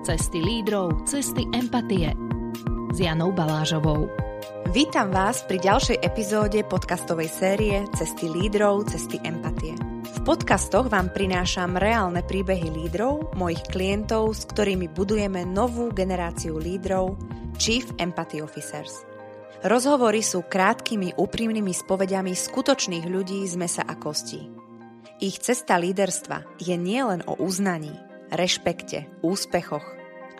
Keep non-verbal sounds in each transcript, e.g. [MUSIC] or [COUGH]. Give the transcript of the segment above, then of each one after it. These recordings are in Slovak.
Cesty lídrov, cesty empatie. S Janou Balážovou. Vítam vás pri ďalšej epizóde podcastovej série Cesty lídrov, cesty empatie. V podcastoch vám prinášam reálne príbehy lídrov, mojich klientov, s ktorými budujeme novú generáciu lídrov, Chief Empathy Officers. Rozhovory sú krátkými, úprimnými spovediami skutočných ľudí z mesa a kostí. Ich cesta líderstva je nielen o uznaní, rešpekte, úspechoch,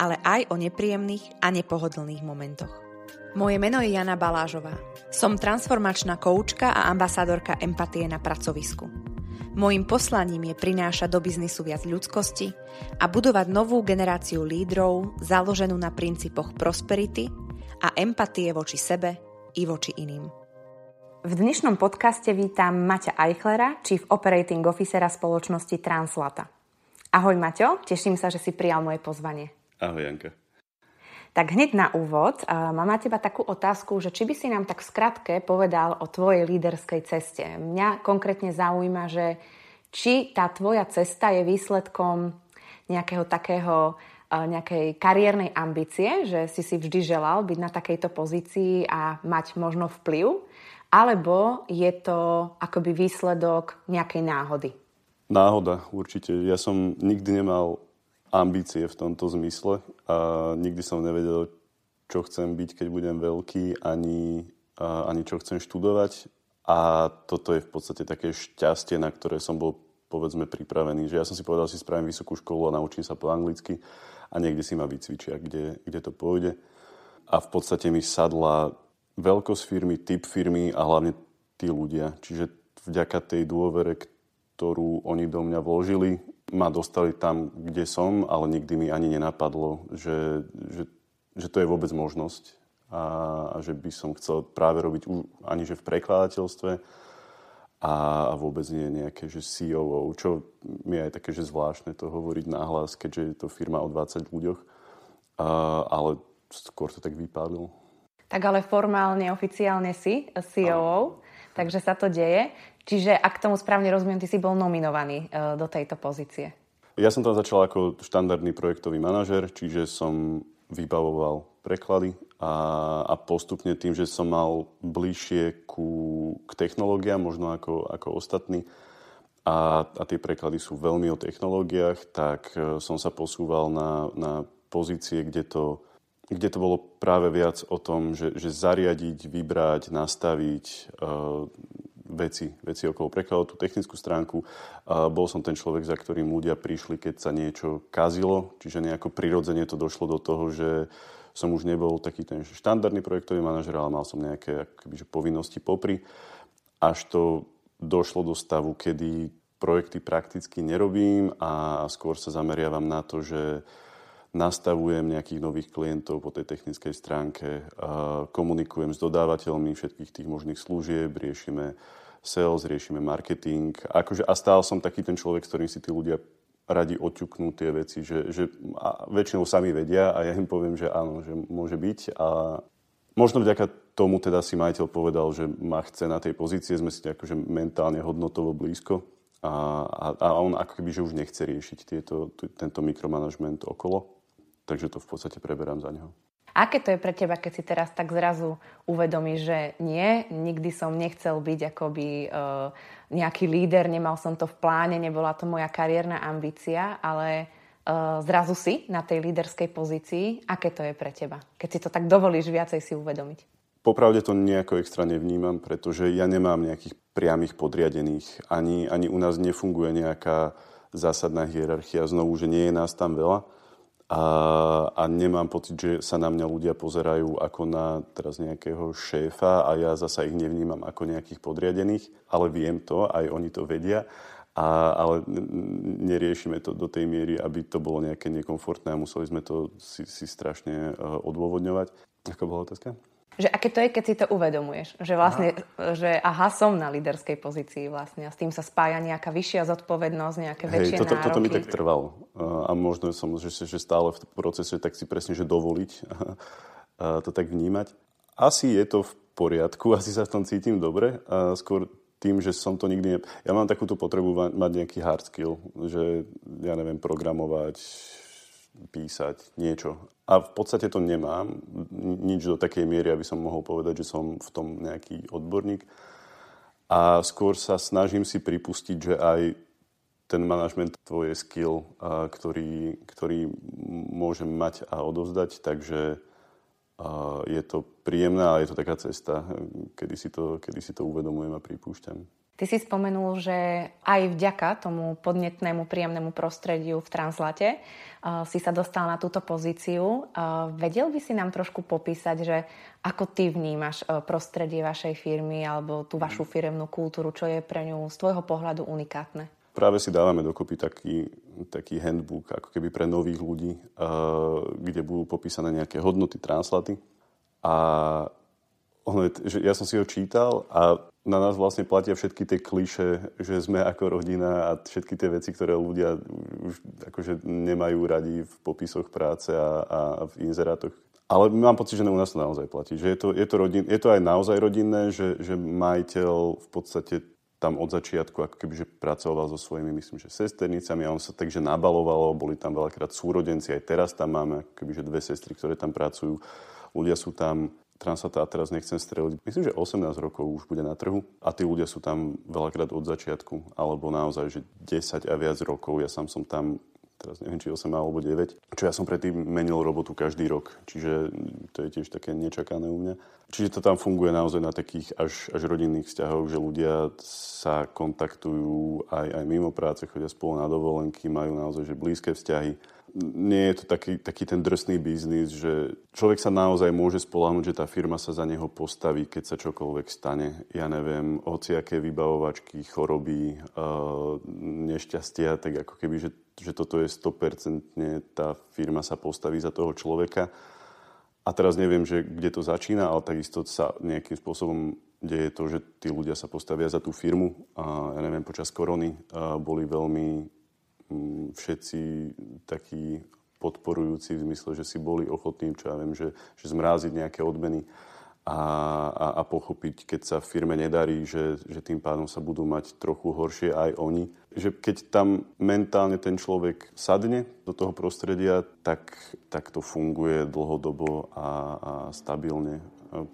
ale aj o nepríjemných a nepohodlných momentoch. Moje meno je Jana Balážová. Som transformačná koučka a ambasádorka empatie na pracovisku. Mojím poslaním je prinášať do biznisu viac ľudskosti a budovať novú generáciu lídrov založenú na princípoch prosperity a empatie voči sebe i voči iným. V dnešnom podcaste vítam Maťa Eichlera, Chief Operating Officera spoločnosti Translata. Ahoj Maťo, teším sa, že si prijal moje pozvanie. Ahoj Janka. Tak hneď na úvod mám na teba takú otázku, že či by si nám tak v skratke povedal o tvojej líderskej ceste. Mňa konkrétne zaujíma, že či tá tvoja cesta je výsledkom nejakého takého nejakej kariérnej ambície, že si si vždy želal byť na takejto pozícii a mať možno vplyv, alebo je to akoby výsledok nejakej náhody? Náhoda, určite. Ja som nikdy nemal ambície v tomto zmysle a nikdy som nevedel, čo chcem byť, keď budem veľký, ani, ani čo chcem študovať. A toto je v podstate také šťastie, na ktoré som bol povedzme pripravený. Že ja som si povedal, si spravím vysokú školu a naučím sa po anglicky a niekde si ma vycvičia, kde, kde to pôjde. A v podstate mi sadla veľkosť firmy, typ firmy a hlavne tí ľudia. Čiže vďaka tej dôvere, ktorú oni do mňa vložili, ma dostali tam, kde som, ale nikdy mi ani nenapadlo, že, že, že to je vôbec možnosť a, a že by som chcel práve robiť ani že v prekladateľstve, a, a vôbec nie nejaké, že CEO, čo mi je aj také, že zvláštne to hovoriť nahlas, keďže je to firma o 20 ľuďoch, a, ale skôr to tak vypadlo. Tak ale formálne, oficiálne si CEO, a. takže sa to deje. Čiže ak tomu správne rozumiem, ty si bol nominovaný e, do tejto pozície. Ja som tam začal ako štandardný projektový manažer, čiže som vybavoval preklady a, a postupne tým, že som mal bližšie ku, k technológiám, možno ako, ako ostatní, a, a tie preklady sú veľmi o technológiách, tak e, som sa posúval na, na pozície, kde to, kde to bolo práve viac o tom, že, že zariadiť, vybrať, nastaviť uh, veci, veci okolo prekladu, tú technickú stránku. Bol som ten človek, za ktorým ľudia prišli, keď sa niečo kazilo, čiže nejako prirodzene to došlo do toho, že som už nebol taký ten štandardný projektový manažer, ale mal som nejaké akoby, povinnosti popri. Až to došlo do stavu, kedy projekty prakticky nerobím a skôr sa zameriavam na to, že nastavujem nejakých nových klientov po tej technickej stránke, komunikujem s dodávateľmi všetkých tých možných služieb, riešime sales, riešime marketing. Akože, a stál som taký ten človek, s ktorým si tí ľudia radi oťuknú tie veci, že, že väčšinou sami vedia a ja im poviem, že áno, že môže byť. A možno vďaka tomu teda si majiteľ povedal, že ma chce na tej pozície, sme si akože mentálne hodnotovo blízko a, a, a on ako keby, že už nechce riešiť tieto, tento mikromanagement okolo, takže to v podstate preberám za neho. Aké to je pre teba, keď si teraz tak zrazu uvedomíš, že nie, nikdy som nechcel byť akoby uh, nejaký líder, nemal som to v pláne, nebola to moja kariérna ambícia, ale uh, zrazu si na tej líderskej pozícii. Aké to je pre teba, keď si to tak dovolíš viacej si uvedomiť? Popravde to nejako extra nevnímam, pretože ja nemám nejakých priamých podriadených. Ani, ani u nás nefunguje nejaká zásadná hierarchia. Znovu, že nie je nás tam veľa a, a nemám pocit, že sa na mňa ľudia pozerajú ako na teraz nejakého šéfa a ja zasa ich nevnímam ako nejakých podriadených, ale viem to, aj oni to vedia. A, ale neriešime to do tej miery, aby to bolo nejaké nekomfortné a museli sme to si, si strašne uh, odôvodňovať. Ako bola otázka? Že aké to je, keď si to uvedomuješ. Že vlastne, aha. že aha, som na líderskej pozícii vlastne a s tým sa spája nejaká vyššia zodpovednosť, nejaké Hej, väčšie toto, nároky. toto mi tak trvalo. A možno som, že, že stále v procese tak si presne, že dovoliť [LAUGHS] a to tak vnímať. Asi je to v poriadku, [LAUGHS] asi sa v tom cítim dobre. A skôr tým, že som to nikdy... Ne... Ja mám takúto potrebu mať nejaký hard skill, že ja neviem programovať, písať niečo. A v podstate to nemám, nič do takej miery, aby som mohol povedať, že som v tom nejaký odborník. A skôr sa snažím si pripustiť, že aj ten manažment tvoje skill, ktorý, ktorý môžem mať a odovzdať, takže je to príjemné a je to taká cesta, kedy si to, kedy si to uvedomujem a pripúšťam. Ty si spomenul, že aj vďaka tomu podnetnému, príjemnému prostrediu v Translate uh, si sa dostal na túto pozíciu. Uh, vedel by si nám trošku popísať, že ako ty vnímaš uh, prostredie vašej firmy alebo tú vašu firemnú kultúru, čo je pre ňu z tvojho pohľadu unikátne? Práve si dávame dokopy taký, taký handbook, ako keby pre nových ľudí, kde budú popísané nejaké hodnoty translaty. A ono, že ja som si ho čítal a na nás vlastne platia všetky tie kliše, že sme ako rodina a všetky tie veci, ktoré ľudia už akože nemajú radi v popisoch práce a, a v inzerátoch. Ale mám pocit, že u nás to naozaj platí. Že je to, je to, rodin, je to aj naozaj rodinné, že, že majiteľ v podstate tam od začiatku ako keby, pracoval so svojimi, myslím, že sesternicami a on sa takže nabalovalo, boli tam veľakrát súrodenci, aj teraz tam máme keby, že dve sestry, ktoré tam pracujú. Ľudia sú tam Transata, teraz nechcem streliť, myslím, že 18 rokov už bude na trhu a tí ľudia sú tam veľakrát od začiatku, alebo naozaj, že 10 a viac rokov. Ja sám som tam teraz neviem, či 8 alebo 9, čo ja som predtým menil robotu každý rok, čiže to je tiež také nečakané u mňa. Čiže to tam funguje naozaj na takých až, až rodinných vzťahoch, že ľudia sa kontaktujú aj, aj mimo práce, chodia spolu na dovolenky, majú naozaj že blízke vzťahy nie je to taký, taký ten drsný biznis, že človek sa naozaj môže spolahnuť, že tá firma sa za neho postaví, keď sa čokoľvek stane. Ja neviem, hociaké vybavovačky, choroby, uh, nešťastia, tak ako keby, že, že toto je 100% tá firma sa postaví za toho človeka. A teraz neviem, že kde to začína, ale takisto sa nejakým spôsobom deje to, že tí ľudia sa postavia za tú firmu. A ja neviem, počas korony uh, boli veľmi všetci takí podporujúci v zmysle, že si boli ochotní, čo ja viem, že, že zmráziť nejaké odmeny a, a, a pochopiť, keď sa firme nedarí, že, že tým pádom sa budú mať trochu horšie aj oni. Že keď tam mentálne ten človek sadne do toho prostredia, tak, tak to funguje dlhodobo a, a stabilne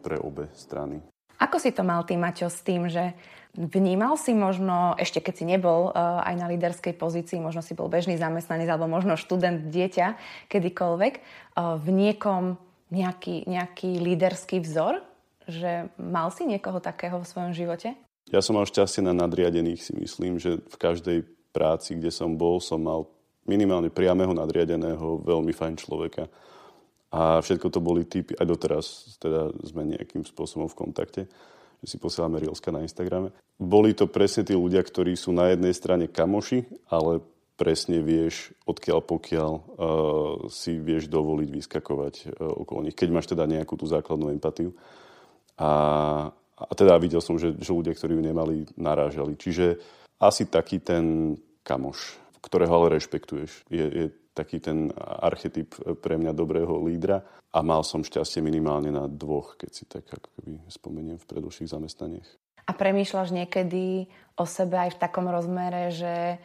pre obe strany. Ako si to mal ty, Maťo, s tým, že vnímal si možno, ešte keď si nebol uh, aj na líderskej pozícii, možno si bol bežný zamestnanec alebo možno študent, dieťa, kedykoľvek, uh, v niekom nejaký, nejaký líderský vzor? Že mal si niekoho takého v svojom živote? Ja som mal šťastie na nadriadených, si myslím, že v každej práci, kde som bol, som mal minimálne priamého nadriadeného, veľmi fajn človeka a všetko to boli typy, aj doteraz teda sme nejakým spôsobom v kontakte, si posielame Rielska na Instagrame. Boli to presne tí ľudia, ktorí sú na jednej strane kamoši, ale presne vieš, odkiaľ pokiaľ uh, si vieš dovoliť vyskakovať uh, okolo nich, keď máš teda nejakú tú základnú empatiu. A, a teda videl som, že, že ľudia, ktorí ju nemali, narážali. Čiže asi taký ten kamoš, ktorého ale rešpektuješ. Je, je taký ten archetyp pre mňa dobrého lídra a mal som šťastie minimálne na dvoch, keď si tak ako keby spomeniem v predošlých zamestnaniach. A premýšľaš niekedy o sebe aj v takom rozmere, že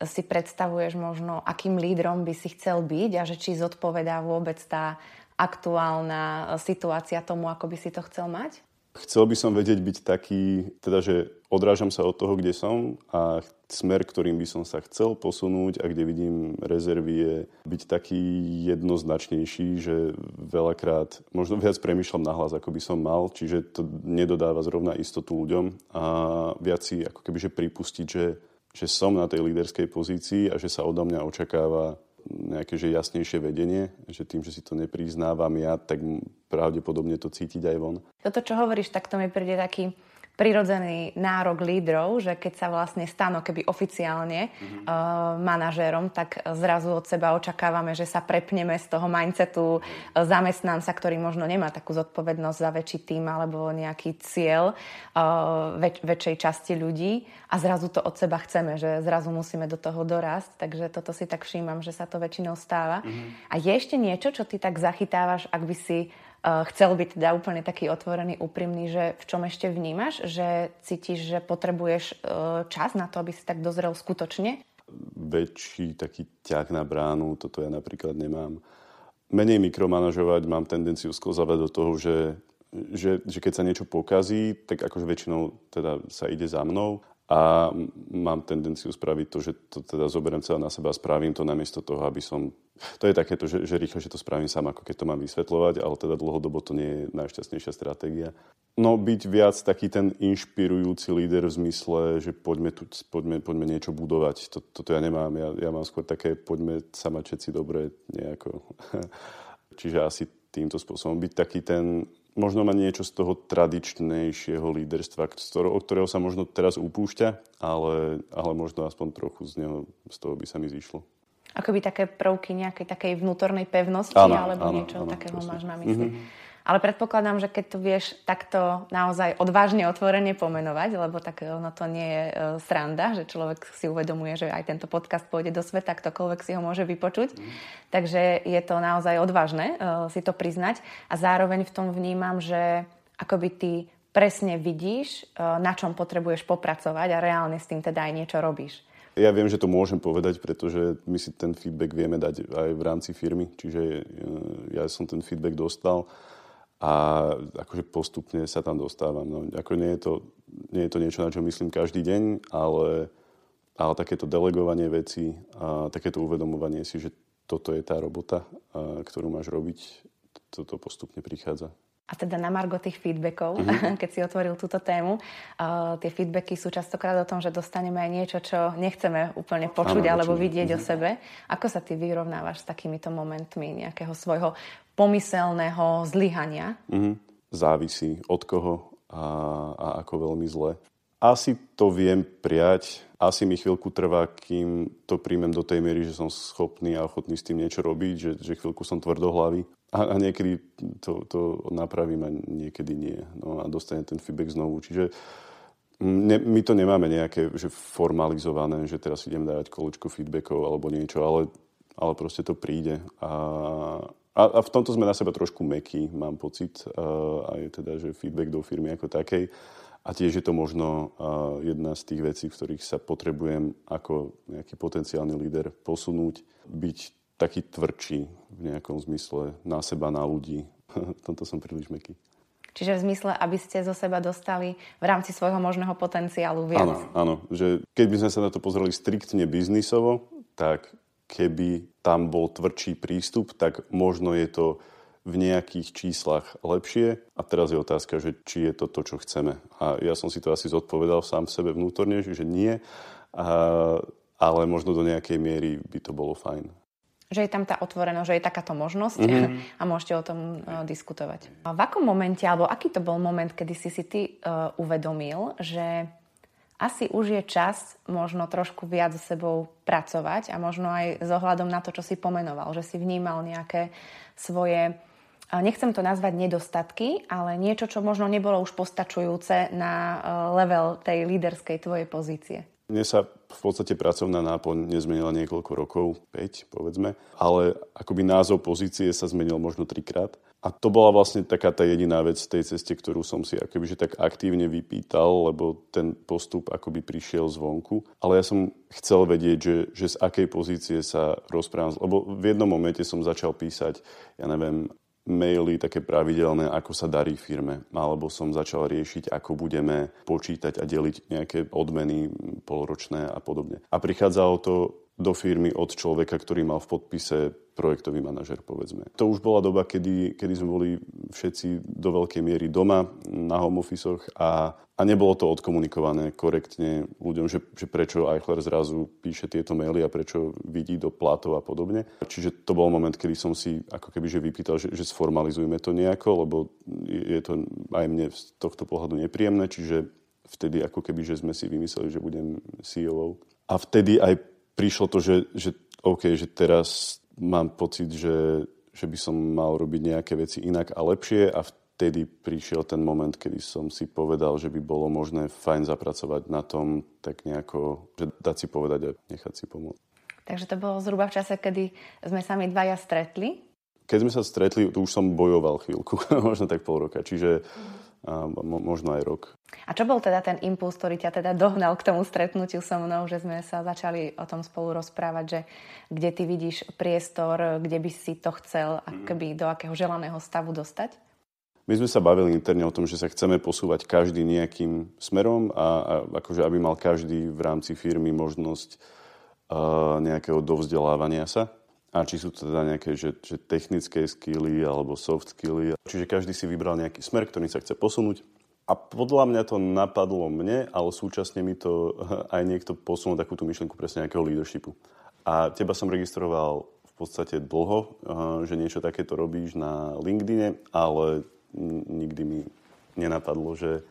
si predstavuješ možno, akým lídrom by si chcel byť a že či zodpovedá vôbec tá aktuálna situácia tomu, ako by si to chcel mať? Chcel by som vedieť byť taký, teda že odrážam sa od toho, kde som a smer, ktorým by som sa chcel posunúť a kde vidím rezervy je byť taký jednoznačnejší, že veľakrát možno viac premýšľam nahlas, ako by som mal, čiže to nedodáva zrovna istotu ľuďom a viac si ako keby že pripustiť, že, že som na tej líderskej pozícii a že sa odo mňa očakáva nejaké že jasnejšie vedenie, že tým, že si to nepriznávam ja, tak pravdepodobne to cítiť aj von. Toto, čo hovoríš, tak to mi príde taký prirodzený nárok lídrov, že keď sa vlastne stanú keby oficiálne mm-hmm. uh, manažérom, tak zrazu od seba očakávame, že sa prepneme z toho mindsetu uh, zamestnanca, ktorý možno nemá takú zodpovednosť za väčší tým alebo nejaký cieľ uh, väč- väčšej časti ľudí a zrazu to od seba chceme, že zrazu musíme do toho dorásť, takže toto si tak všímam, že sa to väčšinou stáva. Mm-hmm. A je ešte niečo, čo ty tak zachytávaš, ak by si Eh, chcel byť teda úplne taký otvorený, úprimný, že v čom ešte vnímaš, že cítiš, že potrebuješ eh, čas na to, aby si tak dozrel skutočne? väčší taký ťah na bránu, toto ja napríklad nemám. Menej mikromanažovať mám tendenciu sklzavať do toho, že, že, že keď sa niečo pokazí, tak akože väčšinou teda sa ide za mnou a mám tendenciu spraviť to, že to teda zoberiem celé na seba a spravím to namiesto toho, aby som... To je takéto, že, že rýchle, že to spravím sám, ako keď to mám vysvetľovať, ale teda dlhodobo to nie je najšťastnejšia stratégia. No byť viac taký ten inšpirujúci líder v zmysle, že poďme, tu, poďme, poďme niečo budovať. Toto ja nemám. Ja, ja mám skôr také poďme sa mať všetci dobre nejako. [LAUGHS] Čiže asi týmto spôsobom byť taký ten možno má niečo z toho tradičnejšieho líderstva, od ktorého sa možno teraz upúšťa, ale, ale možno aspoň trochu z neho, z toho by sa mi zišlo. Akoby také prvky nejakej takej vnútornej pevnosti áno, alebo áno, niečo áno, takého presne. máš na mysli. Mm-hmm. Ale predpokladám, že keď to vieš takto naozaj odvážne, otvorene pomenovať, lebo tak ono to nie je e, sranda, že človek si uvedomuje, že aj tento podcast pôjde do sveta, ktokoľvek si ho môže vypočuť. Mm. Takže je to naozaj odvážne e, si to priznať. A zároveň v tom vnímam, že akoby ty presne vidíš, na čom potrebuješ popracovať a reálne s tým teda aj niečo robíš. Ja viem, že to môžem povedať, pretože my si ten feedback vieme dať aj v rámci firmy, čiže ja som ten feedback dostal a akože postupne sa tam dostávam. No, ako nie, je to, nie je to niečo, na čo myslím každý deň, ale, ale takéto delegovanie veci a takéto uvedomovanie si, že toto je tá robota, a, ktorú máš robiť, toto postupne prichádza. A teda na margo tých feedbackov, mm-hmm. [LAUGHS] keď si otvoril túto tému, uh, tie feedbacky sú častokrát o tom, že dostaneme aj niečo, čo nechceme úplne počuť ano, alebo vidieť mm-hmm. o sebe. Ako sa ty vyrovnávaš s takýmito momentmi nejakého svojho pomyselného zlyhania? Mm-hmm. Závisí od koho a, a ako veľmi zle. Asi to viem prijať. Asi mi chvíľku trvá, kým to príjmem do tej miery, že som schopný a ochotný s tým niečo robiť, že, že chvíľku som tvrdohlavý. A, a niekedy to, to napravím a niekedy nie. No a dostane ten feedback znovu. Čiže ne, my to nemáme nejaké že formalizované, že teraz idem dávať kolečko feedbackov alebo niečo, ale, ale proste to príde. A, a, a v tomto sme na seba trošku mekí, mám pocit. A, a je teda, že feedback do firmy ako takej a tiež je to možno jedna z tých vecí, v ktorých sa potrebujem ako nejaký potenciálny líder posunúť, byť taký tvrdší v nejakom zmysle na seba, na ľudí. [LAUGHS] v tomto som príliš meký. Čiže v zmysle, aby ste zo seba dostali v rámci svojho možného potenciálu viac. Áno, áno. Že keď by sme sa na to pozreli striktne biznisovo, tak keby tam bol tvrdší prístup, tak možno je to v nejakých číslach lepšie. A teraz je otázka, že či je to to, čo chceme. A ja som si to asi zodpovedal sám v sebe vnútorne, že nie. A, ale možno do nejakej miery by to bolo fajn. Že je tam tá otvorenosť, že je takáto možnosť mm-hmm. [LAUGHS] a môžete o tom uh, diskutovať. A v akom momente, alebo aký to bol moment, kedy si si ty uh, uvedomil, že asi už je čas možno trošku viac so sebou pracovať a možno aj s ohľadom na to, čo si pomenoval, že si vnímal nejaké svoje nechcem to nazvať nedostatky, ale niečo, čo možno nebolo už postačujúce na e, level tej líderskej tvojej pozície? Mne sa v podstate pracovná náplň nezmenila niekoľko rokov, 5 povedzme, ale akoby názov pozície sa zmenil možno trikrát. A to bola vlastne taká tá jediná vec v tej ceste, ktorú som si akoby tak aktívne vypýtal, lebo ten postup akoby prišiel zvonku. Ale ja som chcel vedieť, že, že z akej pozície sa rozprávam. Lebo v jednom momente som začal písať, ja neviem, maily také pravidelné, ako sa darí firme. Alebo som začal riešiť, ako budeme počítať a deliť nejaké odmeny poloročné a podobne. A prichádzalo to do firmy od človeka, ktorý mal v podpise projektový manažer, povedzme. To už bola doba, kedy, kedy sme boli všetci do veľkej miery doma, na home office a, a nebolo to odkomunikované korektne ľuďom, že, že prečo Eichler zrazu píše tieto maily a prečo vidí do platov a podobne. Čiže to bol moment, kedy som si ako keby že vypýtal, že, že sformalizujme to nejako, lebo je to aj mne z tohto pohľadu nepríjemné, čiže vtedy ako keby, že sme si vymysleli, že budem CEO. A vtedy aj prišlo to, že, že OK, že teraz mám pocit, že, že by som mal robiť nejaké veci inak a lepšie a vtedy prišiel ten moment, kedy som si povedal, že by bolo možné fajn zapracovať na tom tak nejako, že dať si povedať a nechať si pomôcť. Takže to bolo zhruba v čase, kedy sme sa my dvaja stretli? Keď sme sa stretli, to už som bojoval chvíľku, [LAUGHS] možno tak pol roka. Čiže a možno aj rok. A čo bol teda ten impuls, ktorý ťa teda dohnal k tomu stretnutiu so mnou, že sme sa začali o tom spolu rozprávať, že kde ty vidíš priestor, kde by si to chcel, akoby do akého želaného stavu dostať? My sme sa bavili interne o tom, že sa chceme posúvať každý nejakým smerom a, a akože aby mal každý v rámci firmy možnosť uh, nejakého dovzdelávania sa. A či sú to teda nejaké že, že technické skily alebo soft skily. Čiže každý si vybral nejaký smer, ktorý sa chce posunúť. A podľa mňa to napadlo mne, ale súčasne mi to [LAUGHS] aj niekto posunul takúto myšlienku presne nejakého leadershipu. A teba som registroval v podstate dlho, uh, že niečo takéto robíš na LinkedIne, ale nikdy mi nenapadlo, že,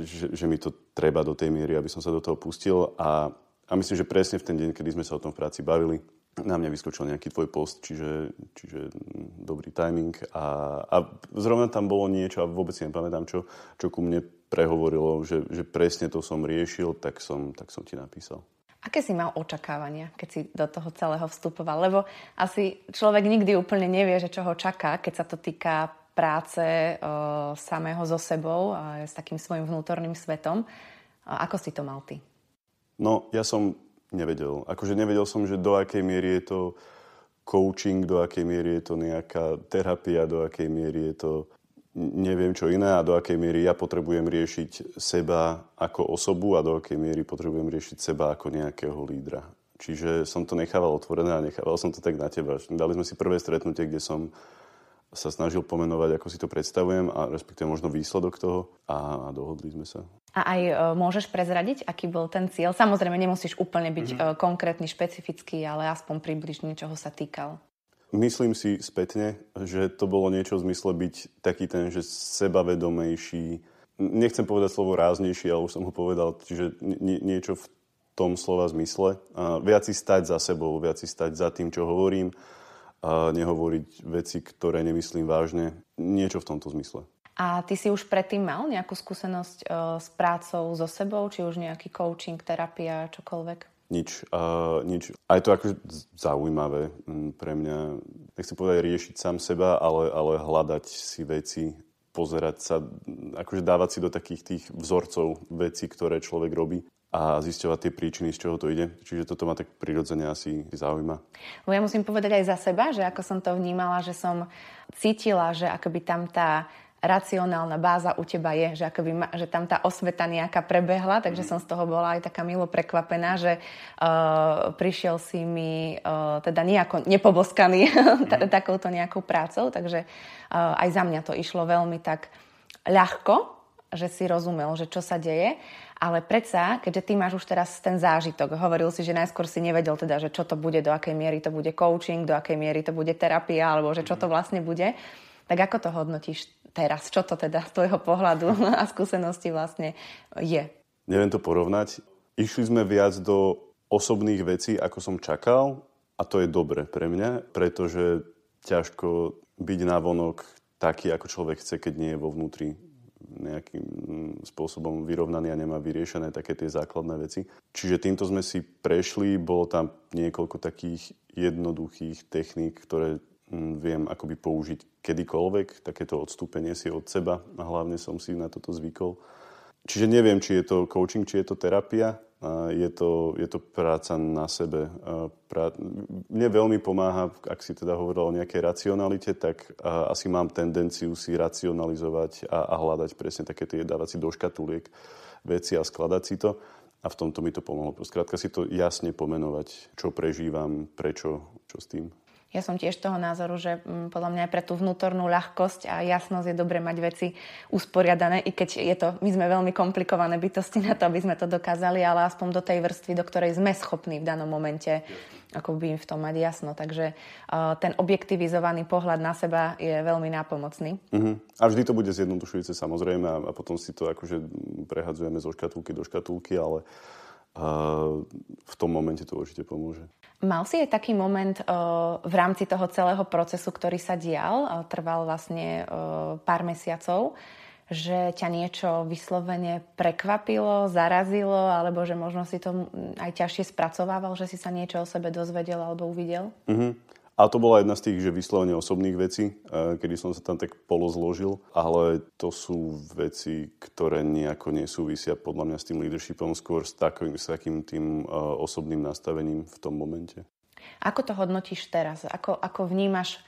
že, že mi to treba do tej miery, aby som sa do toho pustil. A, a myslím, že presne v ten deň, kedy sme sa o tom v práci bavili, na mňa vyskočil nejaký tvoj post, čiže, čiže dobrý timing. A, a zrovna tam bolo niečo, a vôbec si nepamätám, čo, čo ku mne prehovorilo, že, že presne to som riešil, tak som, tak som ti napísal. Aké si mal očakávania, keď si do toho celého vstupoval? Lebo asi človek nikdy úplne nevie, že čo ho čaká, keď sa to týka práce uh, samého so sebou a s takým svojim vnútorným svetom. Uh, ako si to mal ty? No, ja som nevedel. Akože nevedel som, že do akej miery je to coaching, do akej miery je to nejaká terapia, do akej miery je to neviem čo iné a do akej miery ja potrebujem riešiť seba ako osobu a do akej miery potrebujem riešiť seba ako nejakého lídra. Čiže som to nechával otvorené a nechával som to tak na teba. Dali sme si prvé stretnutie, kde som sa snažil pomenovať, ako si to predstavujem a respektíve možno výsledok toho a, a dohodli sme sa. A aj e, môžeš prezradiť, aký bol ten cieľ? Samozrejme, nemusíš úplne byť mm-hmm. konkrétny, špecifický, ale aspoň približne, čoho sa týkal. Myslím si spätne, že to bolo niečo v zmysle byť taký ten, že sebavedomejší, nechcem povedať slovo ráznejší, ale už som ho povedal, čiže nie, niečo v tom slova zmysle. A viac si stať za sebou, viac si stať za tým, čo hovorím a nehovoriť veci, ktoré nemyslím vážne. Niečo v tomto zmysle. A ty si už predtým mal nejakú skúsenosť uh, s prácou so sebou, či už nejaký coaching, terapia, čokoľvek? Nič. Uh, nič. A je to akože zaujímavé pre mňa, nechcem povedať riešiť sám seba, ale, ale hľadať si veci, pozerať sa, akože dávať si do takých tých vzorcov veci, ktoré človek robí a zisťovať tie príčiny, z čoho to ide. Čiže toto ma tak prirodzene asi zaujíma. No ja musím povedať aj za seba, že ako som to vnímala, že som cítila, že akoby tam tá racionálna báza u teba je, že, akoby ma, že tam tá osveta nejaká prebehla, takže mm. som z toho bola aj taká milo prekvapená, že uh, prišiel si mi uh, teda nejako nepoboskaný [LAUGHS] mm. takouto nejakou prácou, takže uh, aj za mňa to išlo veľmi tak ľahko, že si rozumel, že čo sa deje. Ale predsa, keďže ty máš už teraz ten zážitok, hovoril si, že najskôr si nevedel teda, že čo to bude, do akej miery to bude coaching, do akej miery to bude terapia, alebo že čo to vlastne bude, tak ako to hodnotíš teraz? Čo to teda z tvojho pohľadu a skúsenosti vlastne je? Neviem to porovnať. Išli sme viac do osobných vecí, ako som čakal a to je dobre pre mňa, pretože ťažko byť navonok taký, ako človek chce, keď nie je vo vnútri nejakým spôsobom vyrovnaný a nemá vyriešené také tie základné veci. Čiže týmto sme si prešli, bolo tam niekoľko takých jednoduchých techník, ktoré viem akoby použiť kedykoľvek, takéto odstúpenie si od seba a hlavne som si na toto zvykol. Čiže neviem, či je to coaching, či je to terapia, je to, je to práca na sebe. Mne veľmi pomáha, ak si teda hovoril o nejakej racionalite, tak asi mám tendenciu si racionalizovať a, a hľadať presne také tie, dávať do škatuliek veci a skladať si to. A v tomto mi to pomohlo. Skrátka si to jasne pomenovať, čo prežívam, prečo, čo s tým. Ja som tiež toho názoru, že mm, podľa mňa aj pre tú vnútornú ľahkosť a jasnosť je dobre mať veci usporiadané, i keď je to, my sme veľmi komplikované bytosti na to, aby sme to dokázali, ale aspoň do tej vrstvy, do ktorej sme schopní v danom momente ako by im v tom mať jasno. Takže uh, ten objektivizovaný pohľad na seba je veľmi nápomocný. Uh-huh. A vždy to bude zjednodušujúce samozrejme a, a potom si to akože prehadzujeme zo škatulky do škatulky, ale uh, v tom momente to určite pomôže. Mal si aj taký moment uh, v rámci toho celého procesu, ktorý sa dial, uh, trval vlastne uh, pár mesiacov, že ťa niečo vyslovene prekvapilo, zarazilo, alebo že možno si to aj ťažšie spracovával, že si sa niečo o sebe dozvedel alebo uvidel? Uh-huh. A to bola jedna z tých, že vyslovene osobných vecí, kedy som sa tam tak polozložil, ale to sú veci, ktoré nejako nesúvisia podľa mňa s tým leadershipom, skôr s takým, s takým tým osobným nastavením v tom momente. Ako to hodnotíš teraz? Ako, ako vnímaš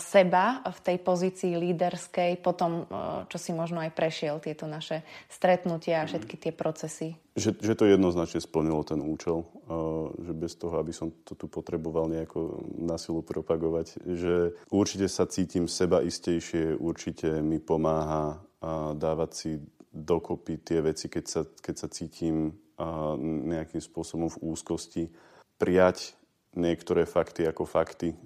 seba v tej pozícii líderskej, potom, uh, čo si možno aj prešiel tieto naše stretnutia a všetky tie procesy? Že, že to jednoznačne splnilo ten účel, uh, že bez toho, aby som to tu potreboval nejako na silu propagovať, že určite sa cítim seba istejšie, určite mi pomáha dávať si dokopy tie veci, keď sa, keď sa cítim nejakým spôsobom v úzkosti, prijať niektoré fakty ako fakty,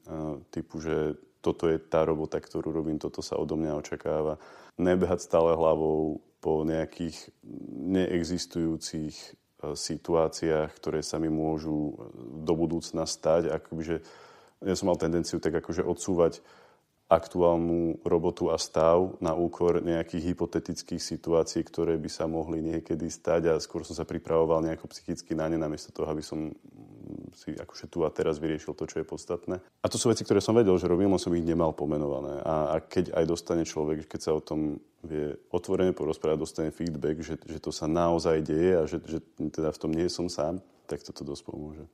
typu, že toto je tá robota, ktorú robím, toto sa odo mňa očakáva. Nebehať stále hlavou po nejakých neexistujúcich e, situáciách, ktoré sa mi môžu do budúcna stať. Akoby, ja som mal tendenciu tak akože odsúvať aktuálnu robotu a stav na úkor nejakých hypotetických situácií, ktoré by sa mohli niekedy stať a skôr som sa pripravoval nejako psychicky na ne, namiesto toho, aby som si akože tu a teraz vyriešil to, čo je podstatné. A to sú veci, ktoré som vedel, že robím, som ich nemal pomenované. A, a keď aj dostane človek, keď sa o tom vie otvorene porozprávať, dostane feedback, že, že to sa naozaj deje a že, že teda v tom nie som sám, tak toto dosť pomôže.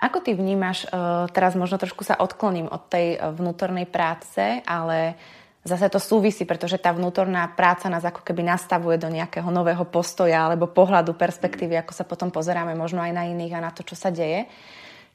Ako ty vnímaš, e, teraz možno trošku sa odkloním od tej e, vnútornej práce, ale zase to súvisí, pretože tá vnútorná práca nás ako keby nastavuje do nejakého nového postoja alebo pohľadu, perspektívy, ako sa potom pozeráme možno aj na iných a na to, čo sa deje.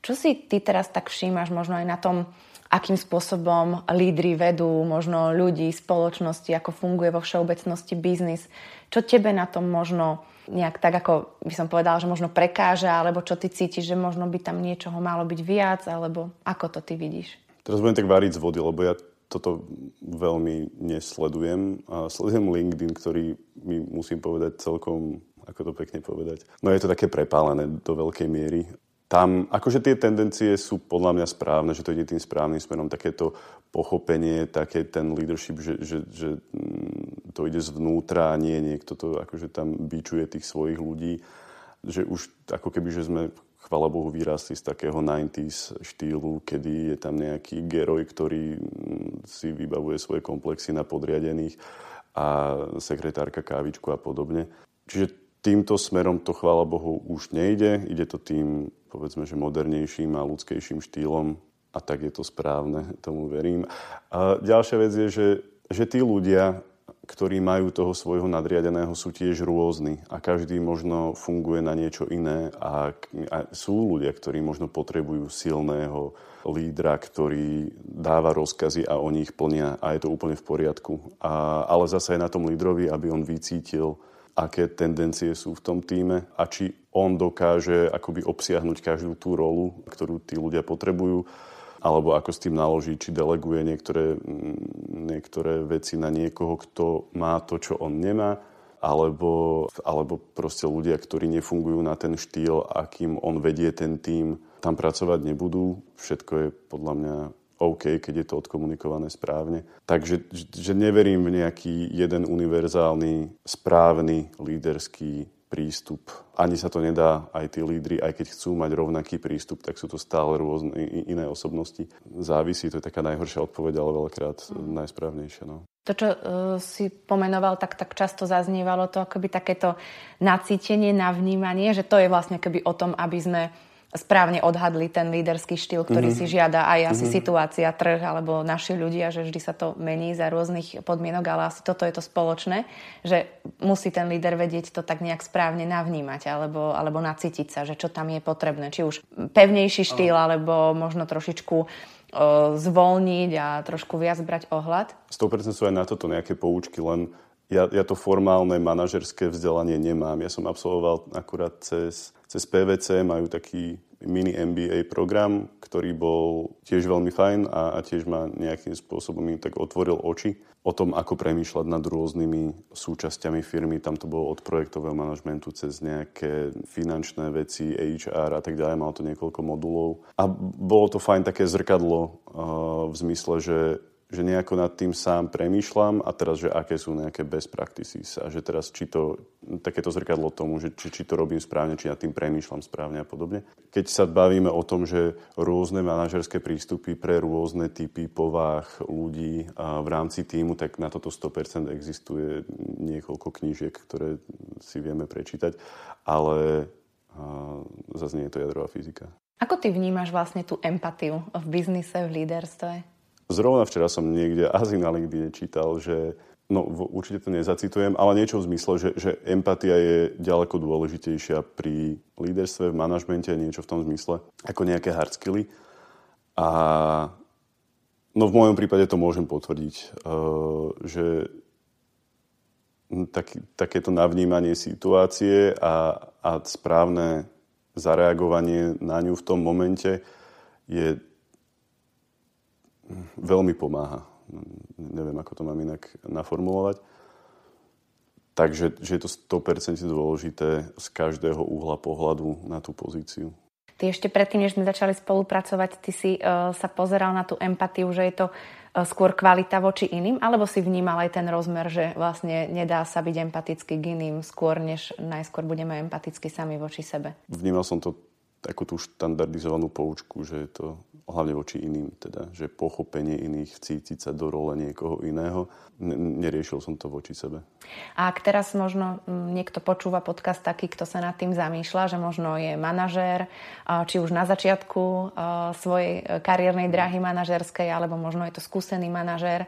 Čo si ty teraz tak všímaš možno aj na tom, akým spôsobom lídry vedú možno ľudí, spoločnosti, ako funguje vo všeobecnosti biznis. Čo tebe na tom možno nejak tak, ako by som povedala, že možno prekáža, alebo čo ty cítiš, že možno by tam niečoho malo byť viac, alebo ako to ty vidíš? Teraz budem tak variť z vody, lebo ja toto veľmi nesledujem. A sledujem LinkedIn, ktorý mi musím povedať celkom, ako to pekne povedať, no je to také prepálené do veľkej miery tam akože tie tendencie sú podľa mňa správne, že to ide tým správnym smerom, takéto pochopenie, také ten leadership, že, že, že mm, to ide zvnútra a nie niekto to akože tam bičuje tých svojich ľudí, že už ako keby, že sme chvala Bohu vyrástli z takého 90s štýlu, kedy je tam nejaký geroj, ktorý mm, si vybavuje svoje komplexy na podriadených a sekretárka kávičku a podobne. Čiže týmto smerom to chvála Bohu už nejde. Ide to tým povedzme, že modernejším a ľudskejším štýlom a tak je to správne, tomu verím. A ďalšia vec je, že, že tí ľudia, ktorí majú toho svojho nadriadeného, sú tiež rôzni a každý možno funguje na niečo iné a, a sú ľudia, ktorí možno potrebujú silného lídra, ktorý dáva rozkazy a oni ich plnia a je to úplne v poriadku. A, ale zase aj na tom lídrovi, aby on vycítil, aké tendencie sú v tom týme a či on dokáže akoby obsiahnuť každú tú rolu, ktorú tí ľudia potrebujú, alebo ako s tým naloží, či deleguje niektoré, mm, niektoré veci na niekoho, kto má to, čo on nemá, alebo, alebo proste ľudia, ktorí nefungujú na ten štýl, akým on vedie ten tým, tam pracovať nebudú. Všetko je podľa mňa OK, keď je to odkomunikované správne. Takže že neverím v nejaký jeden univerzálny, správny líderský prístup. Ani sa to nedá, aj tí lídry, aj keď chcú mať rovnaký prístup, tak sú to stále rôzne iné osobnosti. Závisí, to je taká najhoršia odpoveď, ale veľakrát mm. najsprávnejšia. No. To, čo uh, si pomenoval, tak, tak často zaznievalo to akoby takéto nacítenie, navnímanie, že to je vlastne keby o tom, aby sme správne odhadli ten líderský štýl, ktorý mm-hmm. si žiada aj asi mm-hmm. situácia, trh alebo naši ľudia, že vždy sa to mení za rôznych podmienok, ale asi toto je to spoločné, že musí ten líder vedieť to tak nejak správne navnímať alebo, alebo nacítiť sa, že čo tam je potrebné. Či už pevnejší štýl, alebo možno trošičku o, zvolniť a trošku viac brať ohľad. 100% sú aj na toto nejaké poučky, len ja, ja to formálne manažerské vzdelanie nemám. Ja som absolvoval akurát cez, cez PVC, majú taký mini MBA program, ktorý bol tiež veľmi fajn a, a tiež ma nejakým spôsobom mi tak otvoril oči o tom, ako premýšľať nad rôznymi súčasťami firmy. Tam to bolo od projektového manažmentu cez nejaké finančné veci, HR a tak ďalej. Malo to niekoľko modulov. A bolo to fajn také zrkadlo uh, v zmysle, že že nejako nad tým sám premýšľam a teraz, že aké sú nejaké best practices a že teraz či to, takéto zrkadlo tomu, že či, či to robím správne, či nad tým premýšľam správne a podobne. Keď sa bavíme o tom, že rôzne manažerské prístupy pre rôzne typy povah ľudí v rámci týmu, tak na toto 100% existuje niekoľko knížiek, ktoré si vieme prečítať, ale zase nie je to jadrová fyzika. Ako ty vnímaš vlastne tú empatiu v biznise, v líderstve? Zrovna včera som niekde [LAUGHS] asi na LinkedIn čítal, že no určite to nezacitujem, ale niečo v zmysle, že, že empatia je ďaleko dôležitejšia pri líderstve, v manažmente, niečo v tom zmysle, ako nejaké hard skilly. A no v mojom prípade to môžem potvrdiť, uh, že tak, takéto navnímanie situácie a, a správne zareagovanie na ňu v tom momente je veľmi pomáha. Neviem, ako to mám inak naformulovať. Takže že je to 100% dôležité z každého uhla pohľadu na tú pozíciu. Ty ešte predtým, než sme začali spolupracovať, ty si uh, sa pozeral na tú empatiu, že je to uh, skôr kvalita voči iným, alebo si vnímal aj ten rozmer, že vlastne nedá sa byť empatický k iným skôr, než najskôr budeme empaticky sami voči sebe? Vnímal som to takú tú štandardizovanú poučku, že je to hlavne voči iným, teda, že pochopenie iných, cítiť sa do role niekoho iného. Neriešil som to voči sebe. A ak teraz možno niekto počúva podcast taký, kto sa nad tým zamýšľa, že možno je manažér, či už na začiatku svojej e, kariérnej dráhy manažerskej, alebo možno je to skúsený manažér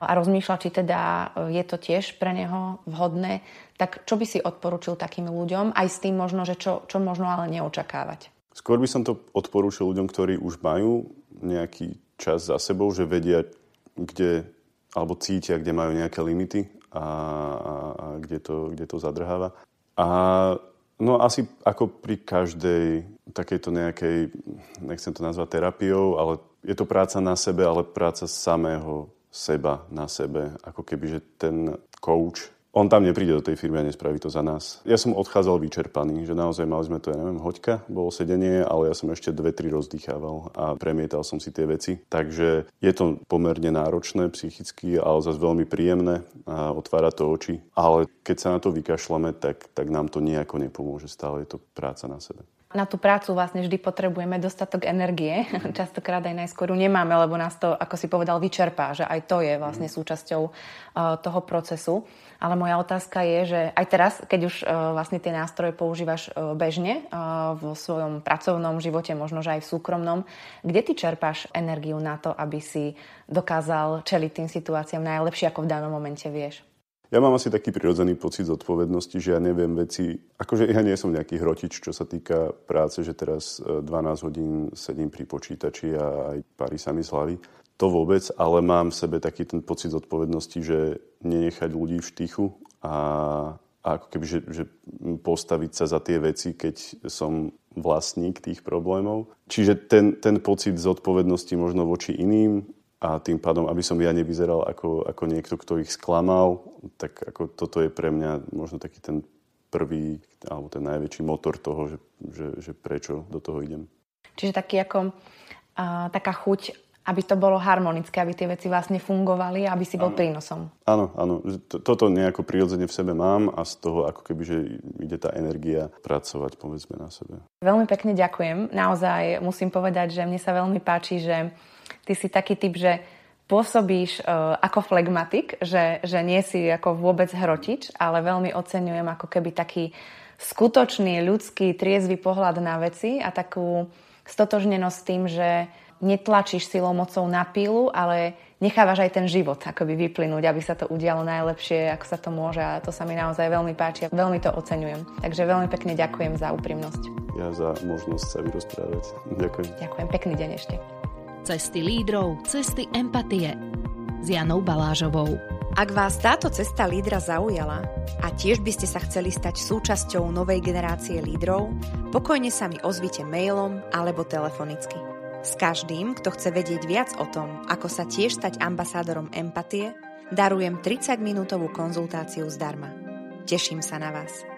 a rozmýšľa, či teda e, je to tiež pre neho vhodné, tak čo by si odporučil takým ľuďom, aj s tým možno, že čo, čo možno ale neočakávať? Skôr by som to odporúčil ľuďom, ktorí už majú nejaký čas za sebou, že vedia, kde, alebo cítia, kde majú nejaké limity a, a, a kde, to, kde to zadrháva. A no asi ako pri každej takejto nejakej, nechcem to nazvať terapiou, ale je to práca na sebe, ale práca samého seba na sebe. Ako keby, že ten coach on tam nepríde do tej firmy a nespraví to za nás. Ja som odchádzal vyčerpaný, že naozaj mali sme to, ja neviem, hoďka, bolo sedenie, ale ja som ešte dve, tri rozdýchával a premietal som si tie veci. Takže je to pomerne náročné psychicky, ale zase veľmi príjemné a otvára to oči. Ale keď sa na to vykašľame, tak, tak nám to nejako nepomôže. Stále je to práca na sebe. Na tú prácu vlastne vždy potrebujeme dostatok energie. Častokrát aj najskôr nemáme, lebo nás to, ako si povedal, vyčerpá, že aj to je vlastne súčasťou uh, toho procesu. Ale moja otázka je, že aj teraz, keď už uh, vlastne tie nástroje používaš uh, bežne vo svojom pracovnom živote, možno že aj v súkromnom, kde ty čerpáš energiu na to, aby si dokázal čeliť tým situáciám najlepšie, ako v danom momente vieš? Ja mám asi taký prirodzený pocit zodpovednosti, že ja neviem veci, akože ja nie som nejaký hrotič, čo sa týka práce, že teraz 12 hodín sedím pri počítači a aj pary sa mi z to vôbec, ale mám v sebe taký ten pocit zodpovednosti, že nenechať ľudí v štychu a, a ako keby, že, že postaviť sa za tie veci, keď som vlastník tých problémov. Čiže ten, ten pocit zodpovednosti možno voči iným a tým pádom, aby som ja nevyzeral ako, ako niekto, kto ich sklamal, tak ako toto je pre mňa možno taký ten prvý alebo ten najväčší motor toho, že, že, že prečo do toho idem. Čiže taký ako, uh, taká chuť aby to bolo harmonické, aby tie veci vlastne fungovali, aby si bol ano. prínosom. Áno, áno. Toto nejako prirodzene v sebe mám a z toho ako keby, že ide tá energia pracovať, povedzme, na sebe. Veľmi pekne ďakujem. Naozaj musím povedať, že mne sa veľmi páči, že ty si taký typ, že pôsobíš uh, ako flegmatik, že, že nie si ako vôbec hrotič, ale veľmi oceňujem ako keby taký skutočný, ľudský, triezvy pohľad na veci a takú stotožnenosť s tým, že netlačíš silou mocou na pílu, ale nechávaš aj ten život akoby vyplynúť, aby sa to udialo najlepšie, ako sa to môže a to sa mi naozaj veľmi páči a veľmi to oceňujem. Takže veľmi pekne ďakujem za úprimnosť. Ja za možnosť sa vyrozprávať. Ďakujem. Ďakujem, pekný deň ešte. Cesty lídrov, cesty empatie s Janou Balážovou. Ak vás táto cesta lídra zaujala a tiež by ste sa chceli stať súčasťou novej generácie lídrov, pokojne sa mi ozvite mailom alebo telefonicky. S každým, kto chce vedieť viac o tom, ako sa tiež stať ambasádorom empatie, darujem 30-minútovú konzultáciu zdarma. Teším sa na vás.